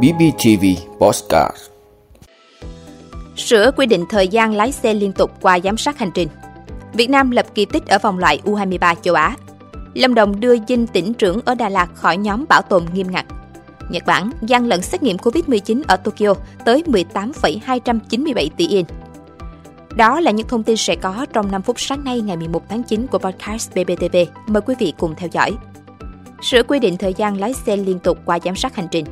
BBTV Postcard Sửa quy định thời gian lái xe liên tục qua giám sát hành trình. Việt Nam lập kỳ tích ở vòng loại U23 châu Á. Lâm Đồng đưa dinh tỉnh trưởng ở Đà Lạt khỏi nhóm bảo tồn nghiêm ngặt. Nhật Bản gian lận xét nghiệm COVID-19 ở Tokyo tới 18,297 tỷ yên. Đó là những thông tin sẽ có trong 5 phút sáng nay ngày 11 tháng 9 của podcast BBTV. Mời quý vị cùng theo dõi. Sửa quy định thời gian lái xe liên tục qua giám sát hành trình.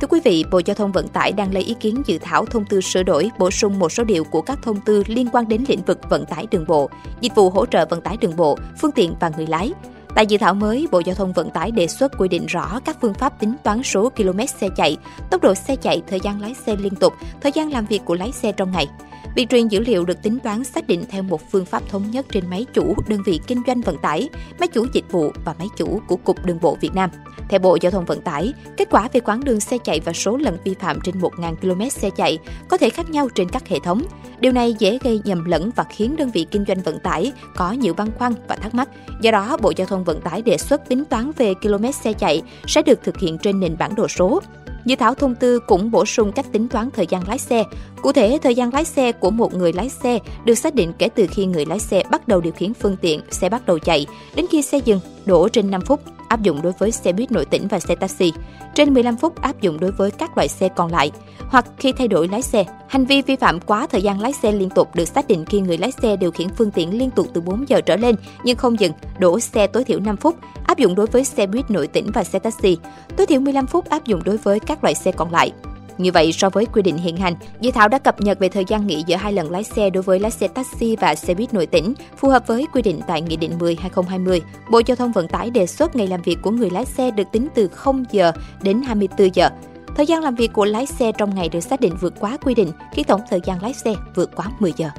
Thưa quý vị, Bộ Giao thông Vận tải đang lấy ý kiến dự thảo thông tư sửa đổi, bổ sung một số điều của các thông tư liên quan đến lĩnh vực vận tải đường bộ, dịch vụ hỗ trợ vận tải đường bộ, phương tiện và người lái. Tại dự thảo mới, Bộ Giao thông Vận tải đề xuất quy định rõ các phương pháp tính toán số km xe chạy, tốc độ xe chạy, thời gian lái xe liên tục, thời gian làm việc của lái xe trong ngày. Việc truyền dữ liệu được tính toán xác định theo một phương pháp thống nhất trên máy chủ, đơn vị kinh doanh vận tải, máy chủ dịch vụ và máy chủ của Cục Đường bộ Việt Nam. Theo Bộ Giao thông Vận tải, kết quả về quãng đường xe chạy và số lần vi phạm trên 1.000 km xe chạy có thể khác nhau trên các hệ thống. Điều này dễ gây nhầm lẫn và khiến đơn vị kinh doanh vận tải có nhiều băn khoăn và thắc mắc. Do đó, Bộ Giao thông Vận tải đề xuất tính toán về km xe chạy sẽ được thực hiện trên nền bản đồ số. Dự thảo thông tư cũng bổ sung cách tính toán thời gian lái xe. Cụ thể, thời gian lái xe của một người lái xe được xác định kể từ khi người lái xe bắt đầu điều khiển phương tiện, xe bắt đầu chạy, đến khi xe dừng, đổ trên 5 phút, áp dụng đối với xe buýt nội tỉnh và xe taxi, trên 15 phút áp dụng đối với các loại xe còn lại. Hoặc khi thay đổi lái xe, hành vi vi phạm quá thời gian lái xe liên tục được xác định khi người lái xe điều khiển phương tiện liên tục từ 4 giờ trở lên nhưng không dừng, đổ xe tối thiểu 5 phút, áp dụng đối với xe buýt nội tỉnh và xe taxi, tối thiểu 15 phút áp dụng đối với các loại xe còn lại. Như vậy, so với quy định hiện hành, dự thảo đã cập nhật về thời gian nghỉ giữa hai lần lái xe đối với lái xe taxi và xe buýt nội tỉnh, phù hợp với quy định tại Nghị định 10-2020. Bộ Giao thông Vận tải đề xuất ngày làm việc của người lái xe được tính từ 0 giờ đến 24 giờ. Thời gian làm việc của lái xe trong ngày được xác định vượt quá quy định khi tổng thời gian lái xe vượt quá 10 giờ.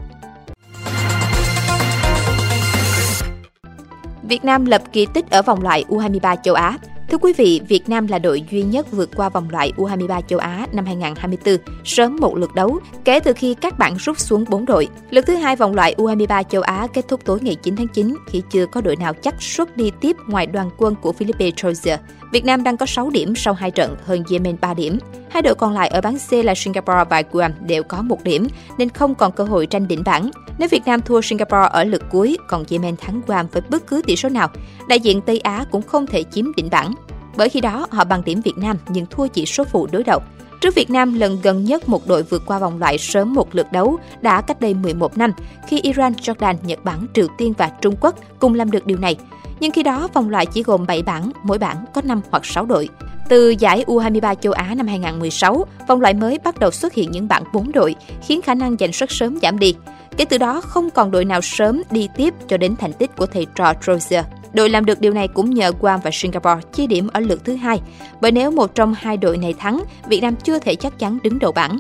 Việt Nam lập kỳ tích ở vòng loại U23 châu Á. Thưa quý vị, Việt Nam là đội duy nhất vượt qua vòng loại U23 châu Á năm 2024, sớm một lượt đấu, kể từ khi các bảng rút xuống 4 đội. Lượt thứ hai vòng loại U23 châu Á kết thúc tối ngày 9 tháng 9 khi chưa có đội nào chắc suất đi tiếp ngoài đoàn quân của Philippe Trozier. Việt Nam đang có 6 điểm sau hai trận, hơn Yemen 3 điểm. Hai đội còn lại ở bảng C là Singapore và Guam đều có một điểm, nên không còn cơ hội tranh đỉnh bảng. Nếu Việt Nam thua Singapore ở lượt cuối, còn Yemen thắng Guam với bất cứ tỷ số nào, đại diện Tây Á cũng không thể chiếm đỉnh bảng. Bởi khi đó, họ bằng điểm Việt Nam nhưng thua chỉ số phụ đối đầu. Trước Việt Nam, lần gần nhất một đội vượt qua vòng loại sớm một lượt đấu đã cách đây 11 năm, khi Iran, Jordan, Nhật Bản, Triều Tiên và Trung Quốc cùng làm được điều này. Nhưng khi đó, vòng loại chỉ gồm 7 bảng, mỗi bảng có 5 hoặc 6 đội. Từ giải U23 châu Á năm 2016, vòng loại mới bắt đầu xuất hiện những bảng 4 đội, khiến khả năng giành suất sớm giảm đi. Kể từ đó, không còn đội nào sớm đi tiếp cho đến thành tích của thầy trò Trozier. Đội làm được điều này cũng nhờ Guam và Singapore chia điểm ở lượt thứ hai, bởi nếu một trong hai đội này thắng, Việt Nam chưa thể chắc chắn đứng đầu bảng.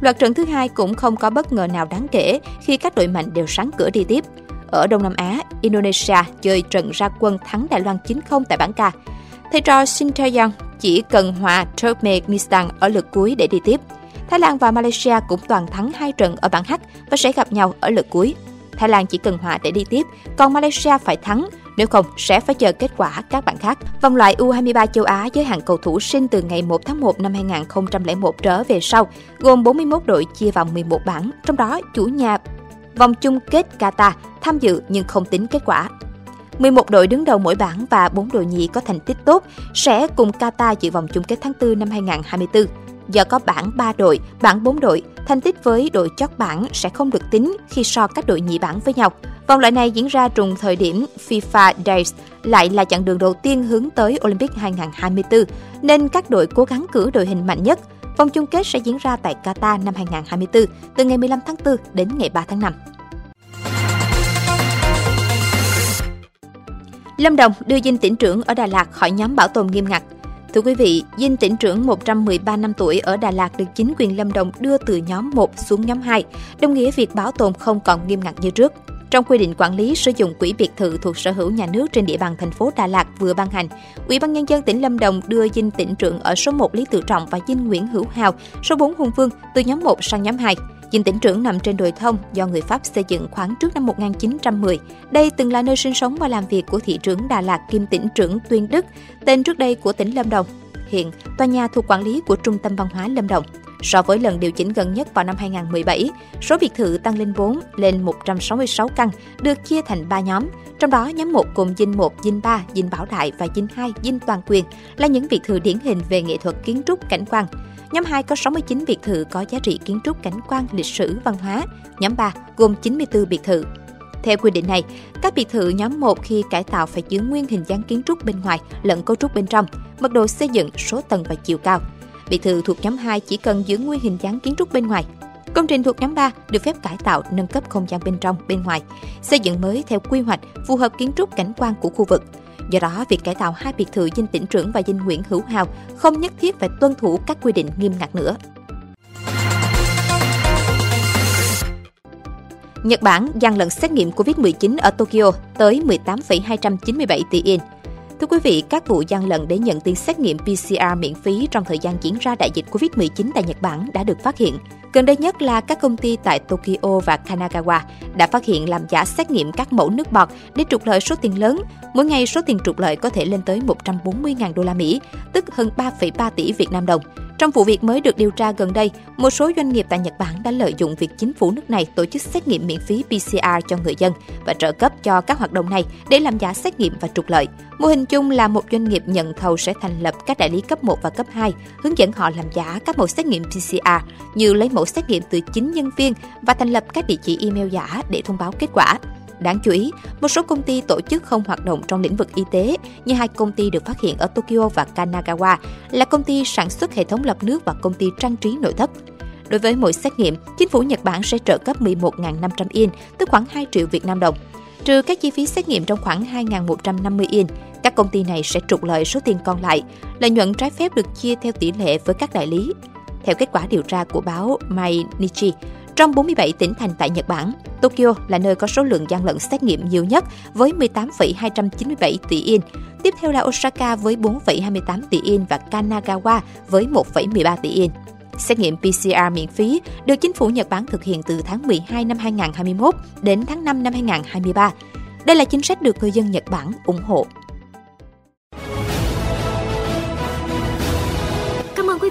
Loạt trận thứ hai cũng không có bất ngờ nào đáng kể khi các đội mạnh đều sáng cửa đi tiếp. Ở Đông Nam Á, Indonesia chơi trận ra quân thắng Đài Loan 9-0 tại bảng K. Thầy trò Shin Tae-yong chỉ cần hòa Turkmenistan ở lượt cuối để đi tiếp. Thái Lan và Malaysia cũng toàn thắng hai trận ở bảng H và sẽ gặp nhau ở lượt cuối. Thái Lan chỉ cần hòa để đi tiếp, còn Malaysia phải thắng, nếu không sẽ phải chờ kết quả các bảng khác. Vòng loại U23 châu Á giới hạn cầu thủ sinh từ ngày 1 tháng 1 năm 2001 trở về sau, gồm 41 đội chia vào 11 bảng, trong đó chủ nhà vòng chung kết Qatar tham dự nhưng không tính kết quả. 11 đội đứng đầu mỗi bảng và 4 đội nhì có thành tích tốt sẽ cùng Qatar dự vòng chung kết tháng 4 năm 2024. Do có bảng 3 đội, bảng 4 đội, thành tích với đội chót bảng sẽ không được tính khi so các đội nhị bảng với nhau. Vòng loại này diễn ra trùng thời điểm FIFA Days lại là chặng đường đầu tiên hướng tới Olympic 2024, nên các đội cố gắng cử đội hình mạnh nhất. Vòng chung kết sẽ diễn ra tại Qatar năm 2024, từ ngày 15 tháng 4 đến ngày 3 tháng 5. Lâm Đồng đưa dinh tỉnh trưởng ở Đà Lạt khỏi nhóm bảo tồn nghiêm ngặt. Thưa quý vị, dinh tỉnh trưởng 113 năm tuổi ở Đà Lạt được chính quyền Lâm Đồng đưa từ nhóm 1 xuống nhóm 2, đồng nghĩa việc bảo tồn không còn nghiêm ngặt như trước. Trong quy định quản lý sử dụng quỹ biệt thự thuộc sở hữu nhà nước trên địa bàn thành phố Đà Lạt vừa ban hành, Ủy ban nhân dân tỉnh Lâm Đồng đưa dinh tỉnh trưởng ở số 1 Lý Tự Trọng và dinh Nguyễn Hữu Hào, số 4 Hùng Vương từ nhóm 1 sang nhóm 2. Dinh tỉnh trưởng nằm trên đồi thông do người Pháp xây dựng khoảng trước năm 1910. Đây từng là nơi sinh sống và làm việc của thị trưởng Đà Lạt kim tỉnh trưởng Tuyên Đức, tên trước đây của tỉnh Lâm Đồng. hiện tòa nhà thuộc quản lý của Trung tâm Văn hóa Lâm Đồng. So với lần điều chỉnh gần nhất vào năm 2017, số biệt thự tăng lên 4 lên 166 căn, được chia thành 3 nhóm. Trong đó, nhóm 1 cùng Dinh 1, Dinh 3, Dinh Bảo Đại và Dinh 2, Dinh Toàn Quyền là những biệt thự điển hình về nghệ thuật kiến trúc cảnh quan. Nhóm 2 có 69 biệt thự có giá trị kiến trúc cảnh quan, lịch sử, văn hóa. Nhóm 3 gồm 94 biệt thự. Theo quy định này, các biệt thự nhóm 1 khi cải tạo phải giữ nguyên hình dáng kiến trúc bên ngoài lẫn cấu trúc bên trong, mật độ xây dựng, số tầng và chiều cao. Biệt thự thuộc nhóm 2 chỉ cần giữ nguyên hình dáng kiến trúc bên ngoài. Công trình thuộc nhóm 3 được phép cải tạo, nâng cấp không gian bên trong, bên ngoài, xây dựng mới theo quy hoạch phù hợp kiến trúc cảnh quan của khu vực. Do đó, việc cải tạo hai biệt thự dinh tỉnh trưởng và dinh Nguyễn Hữu Hào không nhất thiết phải tuân thủ các quy định nghiêm ngặt nữa. Nhật Bản gian lận xét nghiệm COVID-19 ở Tokyo tới 18,297 tỷ yên. Thưa quý vị, các vụ gian lận để nhận tiền xét nghiệm PCR miễn phí trong thời gian diễn ra đại dịch COVID-19 tại Nhật Bản đã được phát hiện. Gần đây nhất là các công ty tại Tokyo và Kanagawa đã phát hiện làm giả xét nghiệm các mẫu nước bọt để trục lợi số tiền lớn. Mỗi ngày số tiền trục lợi có thể lên tới 140.000 đô la Mỹ, tức hơn 3,3 tỷ Việt Nam đồng. Trong vụ việc mới được điều tra gần đây, một số doanh nghiệp tại Nhật Bản đã lợi dụng việc chính phủ nước này tổ chức xét nghiệm miễn phí PCR cho người dân và trợ cấp cho các hoạt động này để làm giả xét nghiệm và trục lợi. Mô hình chung là một doanh nghiệp nhận thầu sẽ thành lập các đại lý cấp 1 và cấp 2, hướng dẫn họ làm giả các mẫu xét nghiệm PCR như lấy mẫu xét nghiệm từ chính nhân viên và thành lập các địa chỉ email giả để thông báo kết quả. Đáng chú ý, một số công ty tổ chức không hoạt động trong lĩnh vực y tế, như hai công ty được phát hiện ở Tokyo và Kanagawa, là công ty sản xuất hệ thống lọc nước và công ty trang trí nội thất. Đối với mỗi xét nghiệm, chính phủ Nhật Bản sẽ trợ cấp 11.500 yên, tức khoảng 2 triệu Việt Nam đồng. Trừ các chi phí xét nghiệm trong khoảng 2.150 yên, các công ty này sẽ trục lợi số tiền còn lại. Lợi nhuận trái phép được chia theo tỷ lệ với các đại lý. Theo kết quả điều tra của báo Mainichi, trong 47 tỉnh thành tại Nhật Bản, Tokyo là nơi có số lượng gian lận xét nghiệm nhiều nhất với 18,297 tỷ yên. Tiếp theo là Osaka với 4,28 tỷ yên và Kanagawa với 1,13 tỷ yên. Xét nghiệm PCR miễn phí được chính phủ Nhật Bản thực hiện từ tháng 12 năm 2021 đến tháng 5 năm 2023. Đây là chính sách được người dân Nhật Bản ủng hộ.